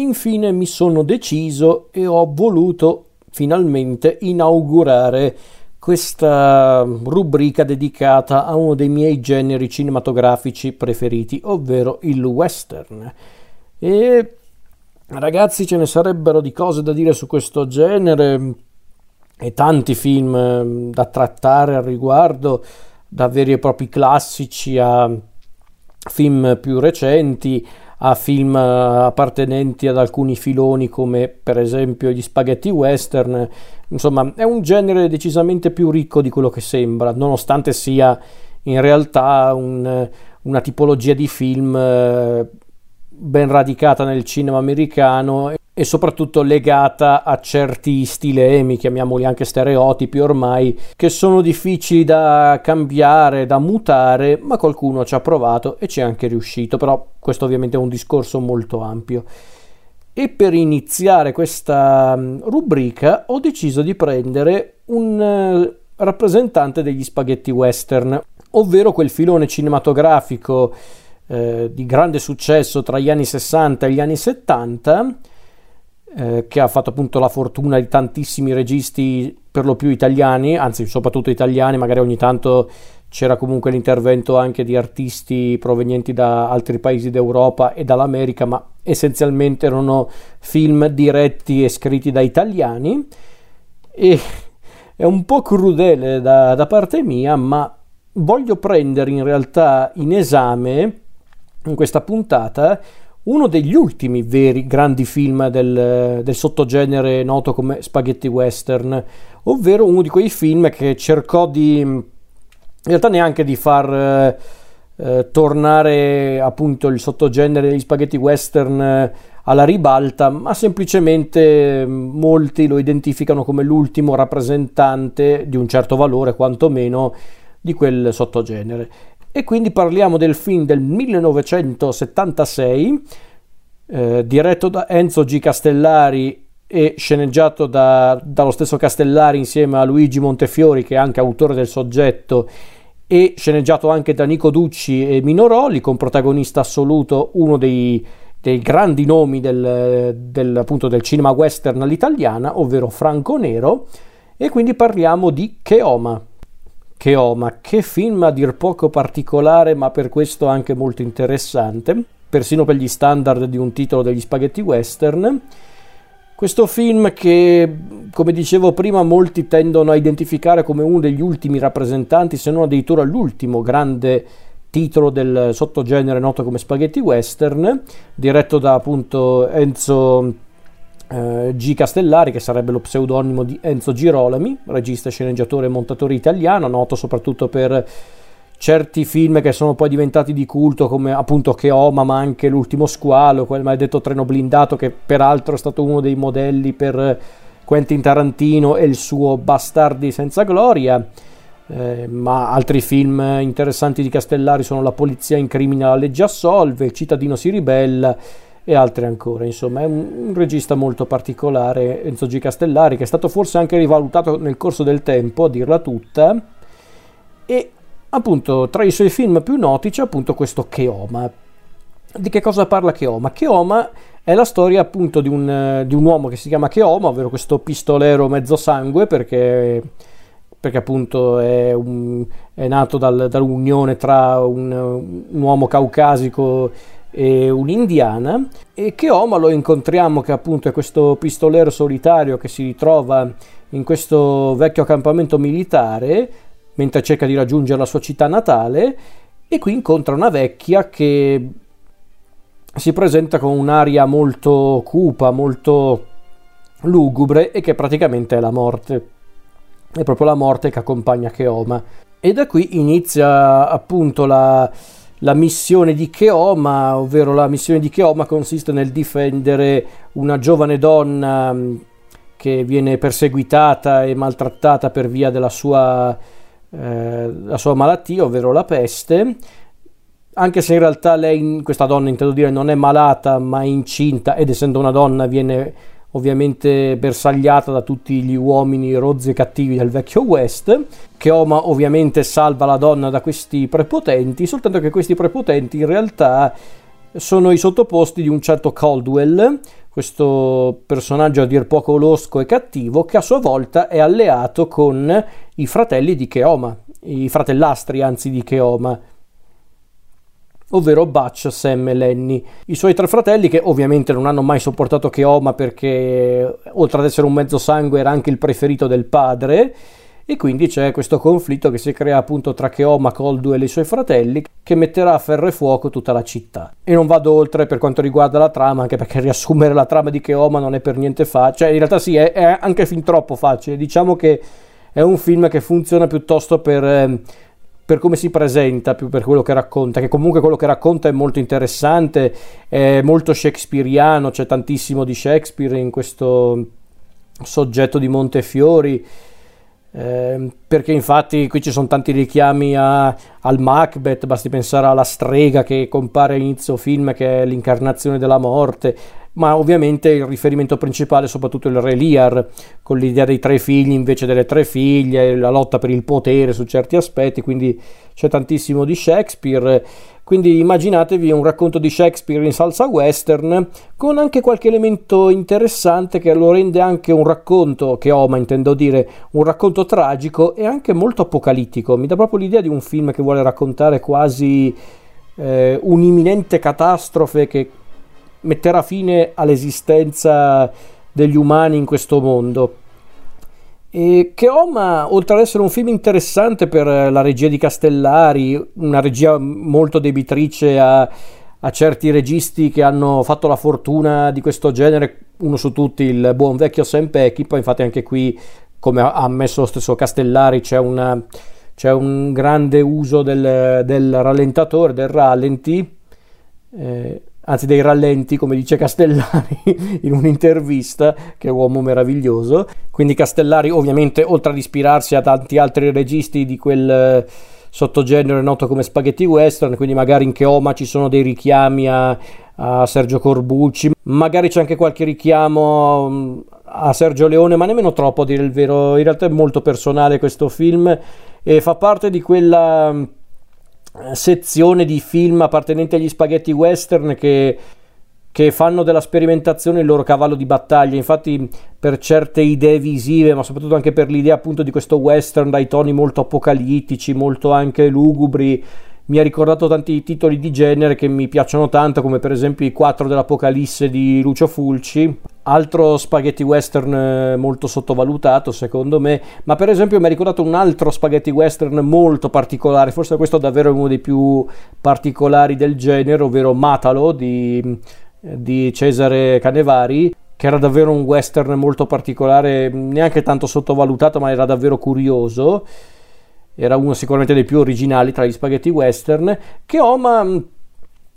infine mi sono deciso e ho voluto finalmente inaugurare questa rubrica dedicata a uno dei miei generi cinematografici preferiti, ovvero il western. E ragazzi, ce ne sarebbero di cose da dire su questo genere e tanti film ehm, da trattare al riguardo, da veri e propri classici a film più recenti, a film eh, appartenenti ad alcuni filoni come per esempio gli spaghetti western. Insomma, è un genere decisamente più ricco di quello che sembra, nonostante sia in realtà un, una tipologia di film eh, ben radicata nel cinema americano e soprattutto legata a certi stilemi, chiamiamoli anche stereotipi ormai, che sono difficili da cambiare, da mutare, ma qualcuno ci ha provato e ci è anche riuscito, però questo ovviamente è un discorso molto ampio. E per iniziare questa mm, rubrica ho deciso di prendere un eh, rappresentante degli spaghetti western, ovvero quel filone cinematografico eh, di grande successo tra gli anni 60 e gli anni 70 eh, che ha fatto appunto la fortuna di tantissimi registi per lo più italiani, anzi soprattutto italiani, magari ogni tanto c'era comunque l'intervento anche di artisti provenienti da altri paesi d'Europa e dall'America, ma essenzialmente erano film diretti e scritti da italiani. E è un po' crudele da, da parte mia, ma voglio prendere in realtà in esame in questa puntata uno degli ultimi veri grandi film del, del, sottogenere noto come spaghetti western, ovvero uno di quei film che cercò di, in realtà neanche di far eh, eh, tornare appunto il sottogenere degli spaghetti western eh, alla ribalta, ma semplicemente molti lo identificano come l'ultimo rappresentante di un certo valore, quantomeno, di quel sottogenere. E quindi parliamo del film del 1976, eh, diretto da Enzo G. Castellari e sceneggiato da, dallo stesso Castellari insieme a Luigi Montefiori, che è anche autore del soggetto, e sceneggiato anche da Nico Ducci e Minoroli, con protagonista assoluto uno dei, dei grandi nomi del, del, appunto, del cinema western all'italiana, ovvero Franco Nero, e quindi parliamo di Cheoma. Che ho, ma che film a dir poco particolare, ma per questo anche molto interessante, persino per gli standard di un titolo degli spaghetti western. Questo film che, come dicevo prima, molti tendono a identificare come uno degli ultimi rappresentanti, se non addirittura l'ultimo grande titolo del sottogenere noto come spaghetti western, diretto da appunto Enzo eh, G. Castellari, che sarebbe lo pseudonimo di Enzo Girolami, regista, sceneggiatore e montatore italiano, noto soprattutto per certi film che sono poi diventati di culto come appunto Cheoma ma anche L'ultimo squalo, quel maledetto treno blindato che peraltro è stato uno dei modelli per Quentin Tarantino e il suo Bastardi senza gloria. Eh, ma altri film interessanti di Castellari sono La polizia incrimina, la legge assolve, Il cittadino si ribella e altri ancora. Insomma, è un, un, regista molto particolare, Enzo G. Castellari, che è stato forse anche rivalutato nel corso del tempo, a dirla tutta. E appunto, tra i suoi film più noti c'è appunto questo Cheoma. Di che cosa parla Cheoma? Cheoma è la storia appunto di un, di un uomo che si chiama Cheoma, ovvero questo pistolero mezzo sangue, perché perché appunto è, un, è nato dal, dall'unione tra un, un, uomo caucasico e un'indiana e che Oma lo incontriamo che appunto è questo pistolero solitario che si ritrova in questo vecchio accampamento militare mentre cerca di raggiungere la sua città natale e qui incontra una vecchia che si presenta con un'aria molto cupa, molto lugubre e che praticamente è la morte. È proprio la morte che accompagna Keoma. E da qui inizia appunto la, la missione di Cheoma, ovvero la missione di Cheoma consiste nel difendere una giovane donna mm, che viene perseguitata e maltrattata per via della sua, eh, sua malattia, ovvero la peste. Anche se in realtà lei, questa donna intendo dire, non è malata ma è incinta ed essendo una donna viene ovviamente bersagliata da tutti gli uomini rozzi e cattivi del vecchio West, che Oma ovviamente salva la donna da questi prepotenti, soltanto che questi prepotenti in realtà sono i sottoposti di un certo Caldwell, questo personaggio a dir poco losco e cattivo che a sua volta è alleato con i fratelli di Cheoma, i fratellastri anzi di Cheoma, ovvero Butch, Sam e Lenny. I suoi tre fratelli che ovviamente non hanno mai sopportato Cheoma perché oltre ad essere un mezzo sangue era anche il preferito del padre e quindi c'è questo conflitto che si crea appunto tra Cheoma, Coldwell e i suoi fratelli che metterà a ferro e fuoco tutta la città. E non vado oltre per quanto riguarda la trama, anche perché riassumere la trama di Cheoma non è per niente facile, cioè in realtà sì, è, è, anche fin troppo facile, diciamo che è un film che funziona piuttosto per... Eh, per come si presenta, più per quello che racconta, che comunque quello che racconta è molto interessante, è molto shakespeariano, c'è tantissimo di Shakespeare in questo soggetto di Montefiori, eh, perché infatti qui ci sono tanti richiami a, al Macbeth, basti pensare alla strega che compare all'inizio film che è l'incarnazione della morte, ma ovviamente il riferimento principale è soprattutto il Re Lear, con l'idea dei tre figli invece delle tre figlie, la lotta per il potere su certi aspetti, quindi c'è tantissimo di Shakespeare. Quindi immaginatevi un racconto di Shakespeare in salsa western con anche qualche elemento interessante che lo rende anche un racconto, che Oma intendo dire, un racconto tragico e anche molto apocalittico. Mi dà proprio l'idea di un film che vuole raccontare quasi eh, un'imminente catastrofe che metterà fine all'esistenza degli umani in questo mondo. E che Oma, oltre ad essere un film interessante per la regia di Castellari, una regia molto debitrice a, a certi registi che hanno fatto la fortuna di questo genere, uno su tutti il buon vecchio Sam Peckinpah, infatti anche qui, come ha ammesso lo stesso Castellari, c'è, una, c'è un grande uso del, del rallentatore, del rallenti. Eh, anzi dei rallenti, come dice Castellari in un'intervista, che è un uomo meraviglioso. Quindi Castellari ovviamente, oltre ad ispirarsi a tanti altri registi di quel eh, sottogenere noto come spaghetti western, quindi magari in Cheoma ci sono dei richiami a, a Sergio Corbucci, magari c'è anche qualche richiamo mm, a Sergio Leone, ma nemmeno troppo a dire il vero, in realtà è molto personale questo film e fa parte di quella mm, sezione di film appartenenti agli spaghetti western che, che fanno della sperimentazione il loro cavallo di battaglia. Infatti, per certe idee visive, ma soprattutto anche per l'idea appunto di questo western dai toni molto apocalittici, molto anche lugubri mi ha ricordato tanti titoli di genere che mi piacciono tanto, come per esempio i quattro dell'Apocalisse di Lucio Fulci, altro spaghetti western eh, molto sottovalutato secondo me, ma per esempio mi ha ricordato un altro spaghetti western molto particolare, forse questo è davvero uno dei più particolari del genere, ovvero Matalo di, di Cesare Canevari, che era davvero un western molto particolare, neanche tanto sottovalutato, ma era davvero curioso. Era uno sicuramente dei più originali tra gli spaghetti western, che Oma mm,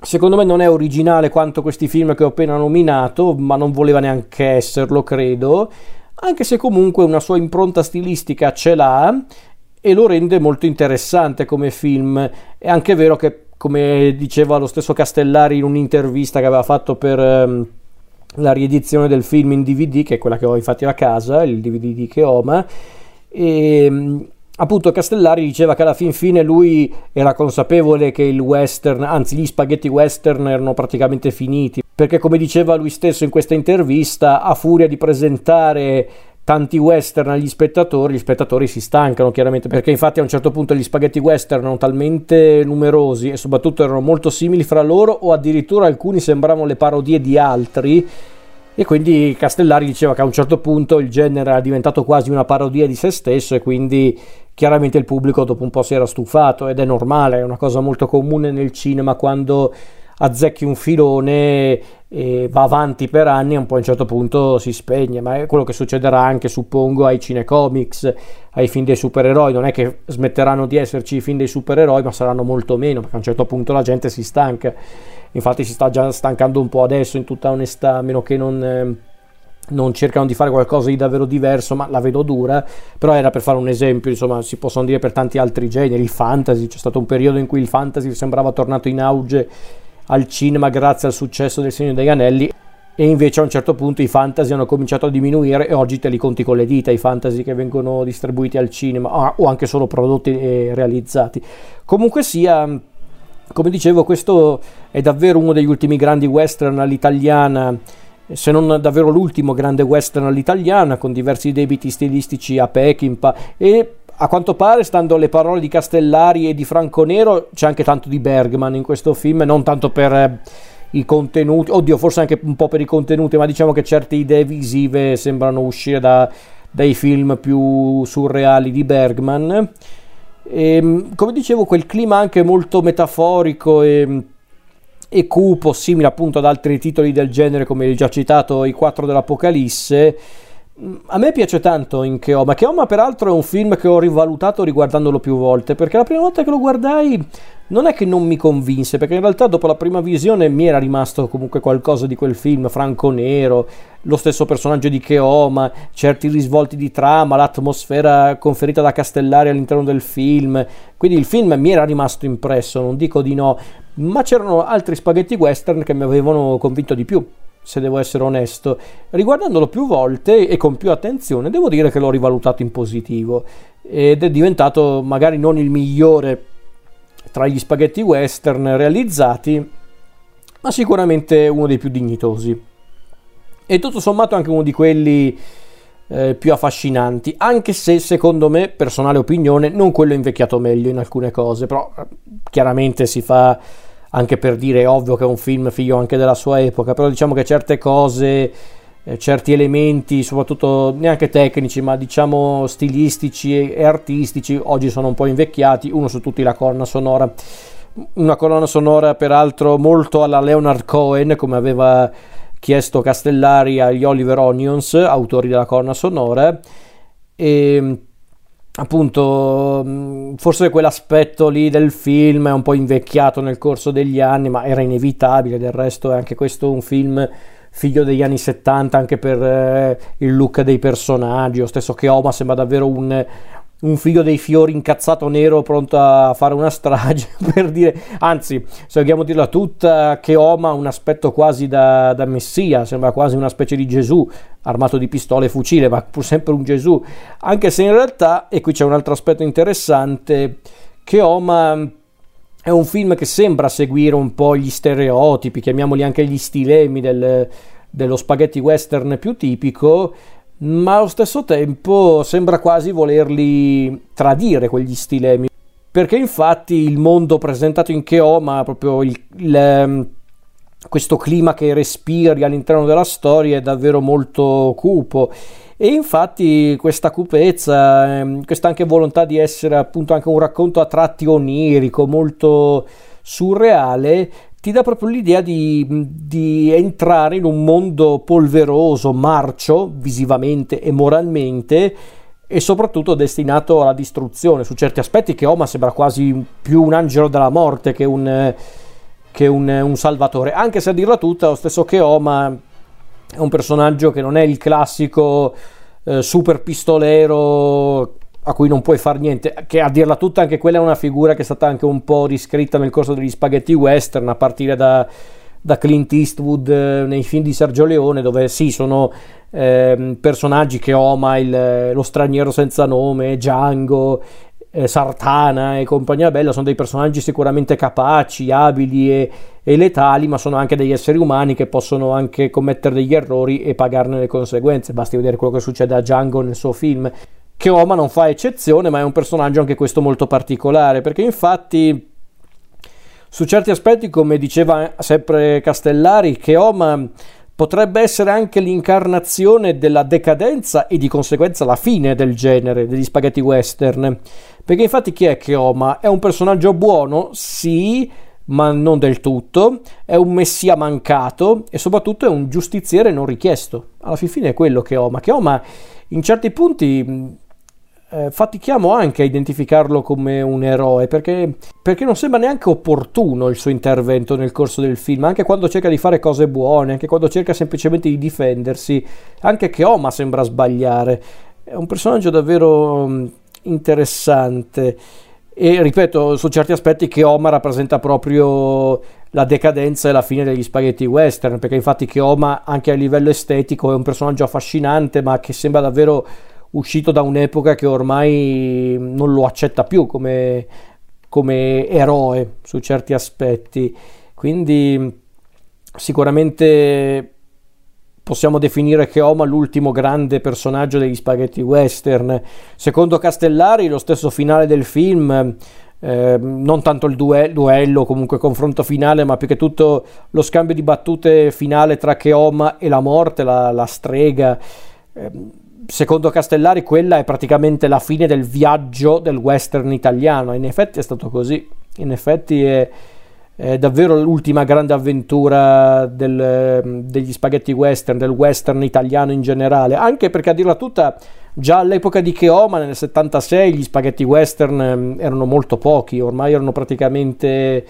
secondo me non è originale quanto questi film che ho appena nominato, ma non voleva neanche esserlo, credo, anche se comunque una sua impronta stilistica ce l'ha e lo rende molto interessante come film. È anche vero che, come diceva lo stesso Castellari in un'intervista che aveva fatto per um, la riedizione del film in DVD, che è quella che ho infatti a casa, il DVD di Cheoma, e mm, appunto Castellari diceva che alla fin fine lui era consapevole che il western, anzi gli spaghetti western erano praticamente finiti, perché come diceva lui stesso in questa intervista, a furia di presentare tanti western agli spettatori, gli spettatori si stancano chiaramente, perché infatti a un certo punto gli spaghetti western erano talmente numerosi e soprattutto erano molto simili fra loro o addirittura alcuni sembravano le parodie di altri e quindi Castellari diceva che a un certo punto il genere era diventato quasi una parodia di se stesso e quindi chiaramente il pubblico dopo un po' si era stufato ed è normale, è una cosa molto comune nel cinema quando azzecchi un filone e va avanti per anni a un po' a un certo punto si spegne, ma è quello che succederà anche suppongo ai cinecomics, ai film dei supereroi, non è che smetteranno di esserci i film dei supereroi, ma saranno molto meno, perché a un certo punto la gente si stanca. Infatti si sta già stancando un po' adesso in tutta onestà, a meno che non, eh, non cercano di fare qualcosa di davvero diverso, ma la vedo dura, però era per fare un esempio, insomma si possono dire per tanti altri generi, il fantasy, c'è stato un periodo in cui il fantasy sembrava tornato in auge al cinema grazie al successo del Signore degli Anelli e invece a un certo punto i fantasy hanno cominciato a diminuire e oggi te li conti con le dita i fantasy che vengono distribuiti al cinema o anche solo prodotti e realizzati. Comunque sia come dicevo, questo è davvero uno degli ultimi grandi western all'italiana se non davvero l'ultimo grande western all'italiana, con diversi debiti stilistici a Peckinpah e a quanto pare, stando alle parole di Castellari e di Franco Nero, c'è anche tanto di Bergman in questo film, non tanto per eh, i contenuti, oddio, forse anche un po' per i contenuti, ma diciamo che certe idee visive sembrano uscire da, dai film più surreali di Bergman. E, ehm, come dicevo, quel clima anche molto metaforico e, e cupo, simile appunto ad altri titoli del genere, come già citato, I Quattro dell'Apocalisse. A me piace tanto in Keoma. Keoma, peraltro, è un film che ho rivalutato riguardandolo più volte. Perché la prima volta che lo guardai non è che non mi convinse, perché in realtà dopo la prima visione mi era rimasto comunque qualcosa di quel film, Franco Nero, lo stesso personaggio di Keoma, certi risvolti di trama, l'atmosfera conferita da Castellari all'interno del film. Quindi il film mi era rimasto impresso, non dico di no, ma c'erano altri spaghetti western che mi avevano convinto di più. Se devo essere onesto, riguardandolo più volte e con più attenzione, devo dire che l'ho rivalutato in positivo ed è diventato magari non il migliore tra gli spaghetti western realizzati, ma sicuramente uno dei più dignitosi. E tutto sommato anche uno di quelli eh, più affascinanti, anche se secondo me, personale opinione, non quello invecchiato meglio in alcune cose, però eh, chiaramente si fa anche per dire, è ovvio che è un film figlio anche della sua epoca, però diciamo che certe cose eh, certi elementi, soprattutto neanche tecnici, ma diciamo stilistici e, artistici, oggi sono un po' invecchiati. Uno su tutti la colonna sonora. Una colonna sonora peraltro molto alla Leonard Cohen, come aveva chiesto Castellari agli Oliver Onions, autori della colonna sonora. E appunto forse quell'aspetto lì del film è un po' invecchiato nel corso degli anni ma era inevitabile. Del resto è anche questo un film figlio degli anni 70 anche per eh, il look dei personaggi, lo stesso che Oma sembra davvero un, un figlio dei fiori incazzato nero pronto a fare una strage per dire, anzi se vogliamo dirla tutta che Oma ha un aspetto quasi da, da, messia sembra quasi una specie di Gesù armato di pistole e fucile ma pur sempre un Gesù. Anche se in realtà e qui c'è un altro aspetto interessante che Oma è un film che sembra seguire un po' gli stereotipi, chiamiamoli anche gli stilemi del, dello spaghetti western più tipico, ma allo stesso tempo sembra quasi volerli tradire quegli stilemi. Perché infatti il mondo presentato in Keoma, proprio il, il, ehm, questo clima che respiri all'interno della storia è davvero molto cupo e infatti questa cupezza, ehm, questa anche volontà di essere appunto anche un racconto a tratti onirico, molto surreale, ti dà proprio l'idea di, di, entrare in un mondo polveroso, marcio, visivamente e moralmente, e soprattutto destinato alla distruzione. Su certi aspetti che Oma sembra quasi più un angelo della morte che un, che un, un salvatore, anche se a dirla tutta, lo stesso che Oma è un personaggio che non è il classico eh, super pistolero a cui non puoi fare niente, che a dirla tutta anche quella è una figura che è stata anche un po' riscritta nel corso degli spaghetti western, a partire da, da Clint Eastwood eh, nei film di Sergio Leone, dove sì, sono eh, personaggi che Oma, il, lo straniero senza nome, Django, eh, Sartana e compagnia bella sono dei personaggi sicuramente capaci, abili e, e, letali, ma sono anche degli esseri umani che possono anche commettere degli errori e pagarne le conseguenze. Basti vedere quello che succede a Django nel suo film. Che Oma non fa eccezione, ma è un personaggio anche questo molto particolare, perché infatti su certi aspetti, come diceva sempre Castellari, che Oma potrebbe essere anche l'incarnazione della decadenza e di conseguenza la fine del genere degli spaghetti western. Perché infatti chi è Keoma? È un personaggio buono, sì, ma non del tutto, è un messia mancato e soprattutto è un giustiziere non richiesto. Alla fine è quello Keoma. Keoma in certi punti eh, fatichiamo anche a identificarlo come un eroe perché, perché, non sembra neanche opportuno il suo intervento nel corso del film, anche quando cerca di fare cose buone, anche quando cerca semplicemente di difendersi, anche Keoma sembra sbagliare. È un personaggio davvero mm, interessante e ripeto su certi aspetti che Oma rappresenta proprio la decadenza e la fine degli spaghetti western perché infatti che Oma anche a livello estetico è un personaggio affascinante ma che sembra davvero uscito da un'epoca che ormai non lo accetta più come, come eroe su certi aspetti quindi sicuramente possiamo definire Keoma l'ultimo grande personaggio degli spaghetti western. Secondo Castellari, lo stesso finale del film, eh, non tanto il duello, duello, comunque confronto finale, ma più che tutto lo scambio di battute finale tra Keoma e la morte, la, la strega. Eh, secondo Castellari, quella è praticamente la fine del viaggio del western italiano. In effetti è stato così. In effetti è è davvero l'ultima grande avventura del, degli spaghetti western, del western italiano in generale, anche perché a dirla tutta, già all'epoca di Keoma nel 76 gli spaghetti western ehm, erano molto pochi, ormai erano praticamente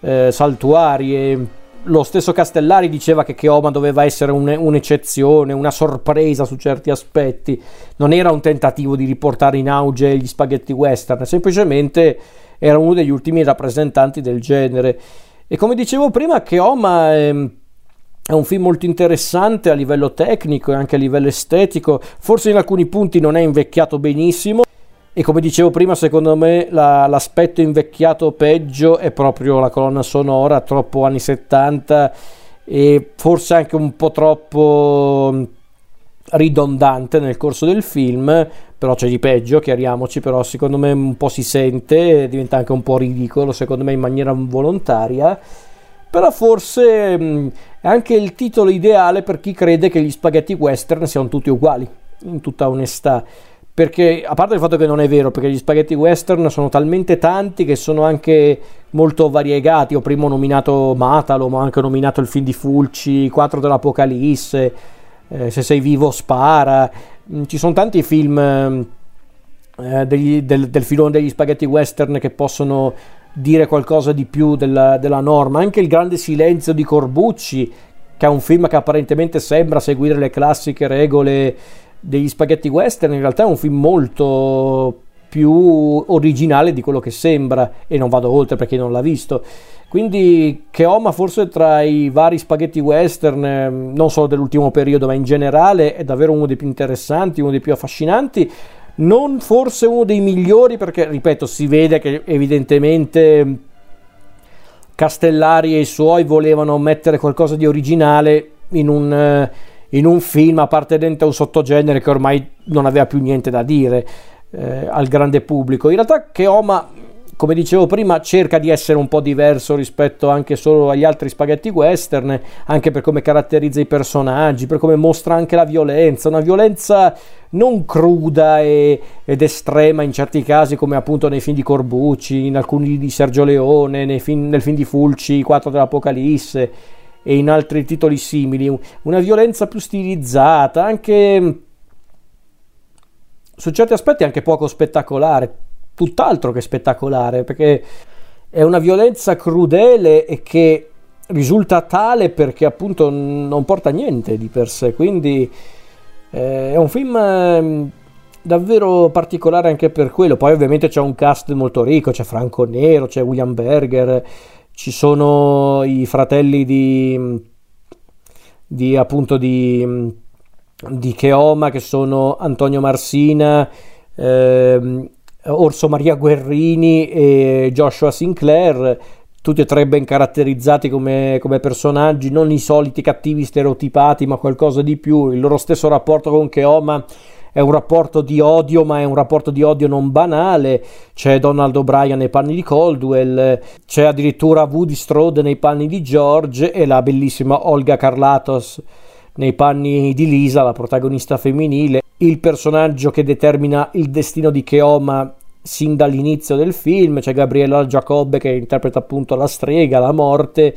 eh, saltuari e lo stesso Castellari diceva che Keoma doveva essere un, un'eccezione, una sorpresa su certi aspetti, non era un tentativo di riportare in auge gli spaghetti western, semplicemente era uno degli ultimi rappresentanti del genere. E come dicevo prima, Keoma è, è un film molto interessante a livello tecnico e anche a livello estetico, forse in alcuni punti non è invecchiato benissimo. E come dicevo prima, secondo me la, l'aspetto invecchiato peggio è proprio la colonna sonora, troppo anni 70 e forse anche un po' troppo ridondante nel corso del film, però c'è di peggio, chiariamoci, però secondo me un po' si sente, diventa anche un po' ridicolo, secondo me in maniera volontaria, però forse mh, è anche il titolo ideale per chi crede che gli spaghetti western siano tutti uguali, in tutta onestà. Perché a parte il fatto che non è vero, perché gli spaghetti western sono talmente tanti che sono anche molto variegati. Ho prima nominato Matalo, ma ho anche nominato il film di Fulci, 4 dell'Apocalisse eh, Se sei vivo spara, mm, ci sono tanti film eh, degli, del, del, filone degli spaghetti western che possono dire qualcosa di più della, della norma, anche Il grande silenzio di Corbucci, che è un film che apparentemente sembra seguire le classiche regole degli spaghetti western, in realtà è un film molto più originale di quello che sembra e non vado oltre perché non l'ha visto. Quindi Keoma forse tra i vari spaghetti western, ehm, non solo dell'ultimo periodo, ma in generale è davvero uno dei più interessanti, uno dei più affascinanti. Non forse uno dei migliori perché, ripeto, si vede che evidentemente Castellari e i suoi volevano mettere qualcosa di originale in un, eh, in un film appartenente a un sottogenere che ormai non aveva più niente da dire eh, al grande pubblico. In realtà Keoma come dicevo prima, cerca di essere un po' diverso rispetto anche solo agli altri spaghetti western, anche per come caratterizza i personaggi, per come mostra anche la violenza, una violenza non cruda e, ed estrema in certi casi, come appunto nei film di Corbucci, in alcuni di Sergio Leone, film, nel film di Fulci, 4 dell'Apocalisse e in altri titoli simili, una violenza più stilizzata, anche su certi aspetti anche poco spettacolare tutt'altro che spettacolare, perché è una violenza crudele e che risulta tale perché appunto non porta niente di per sé, quindi eh, è un film eh, davvero particolare anche per quello. Poi ovviamente c'è un cast molto ricco, c'è Franco Nero, c'è William Berger, ci sono i fratelli di, di appunto di, di Cheoma che sono Antonio Marsina, eh, Orso Maria Guerrini e Joshua Sinclair, tutti e tre ben caratterizzati come, come, personaggi, non i soliti cattivi stereotipati, ma qualcosa di più. Il loro stesso rapporto con Keoma è un rapporto di odio, ma è un rapporto di odio non banale. C'è Donald O'Brien nei panni di Caldwell, c'è addirittura Woody Strode nei panni di George e la bellissima Olga Carlatos nei panni di Lisa, la protagonista femminile il personaggio che determina il destino di Keoma sin dall'inizio del film, c'è Gabriella Giacobbe che interpreta appunto la strega, la morte.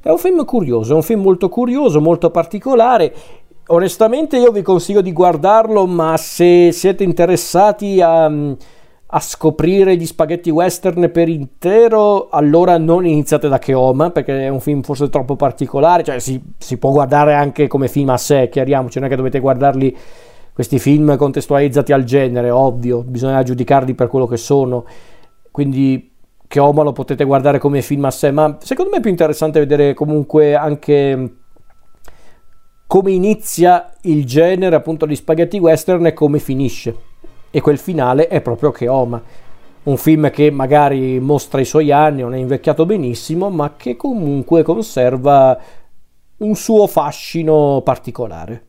È un film curioso, è un film molto curioso, molto particolare. Onestamente io vi consiglio di guardarlo, ma se siete interessati a, a scoprire gli spaghetti western per intero, allora non iniziate da Keoma, perché è un film forse troppo particolare, cioè si, si può guardare anche come film a sé, chiariamoci, non è che dovete guardarli questi film contestualizzati al genere, ovvio, bisogna giudicarli per quello che sono, quindi che Oma lo potete guardare come film a sé, ma secondo me è più interessante vedere comunque anche come inizia il genere appunto di spaghetti western e come finisce. E quel finale è proprio che Oma. Un film che magari mostra i suoi anni, non è invecchiato benissimo, ma che comunque conserva un suo fascino particolare.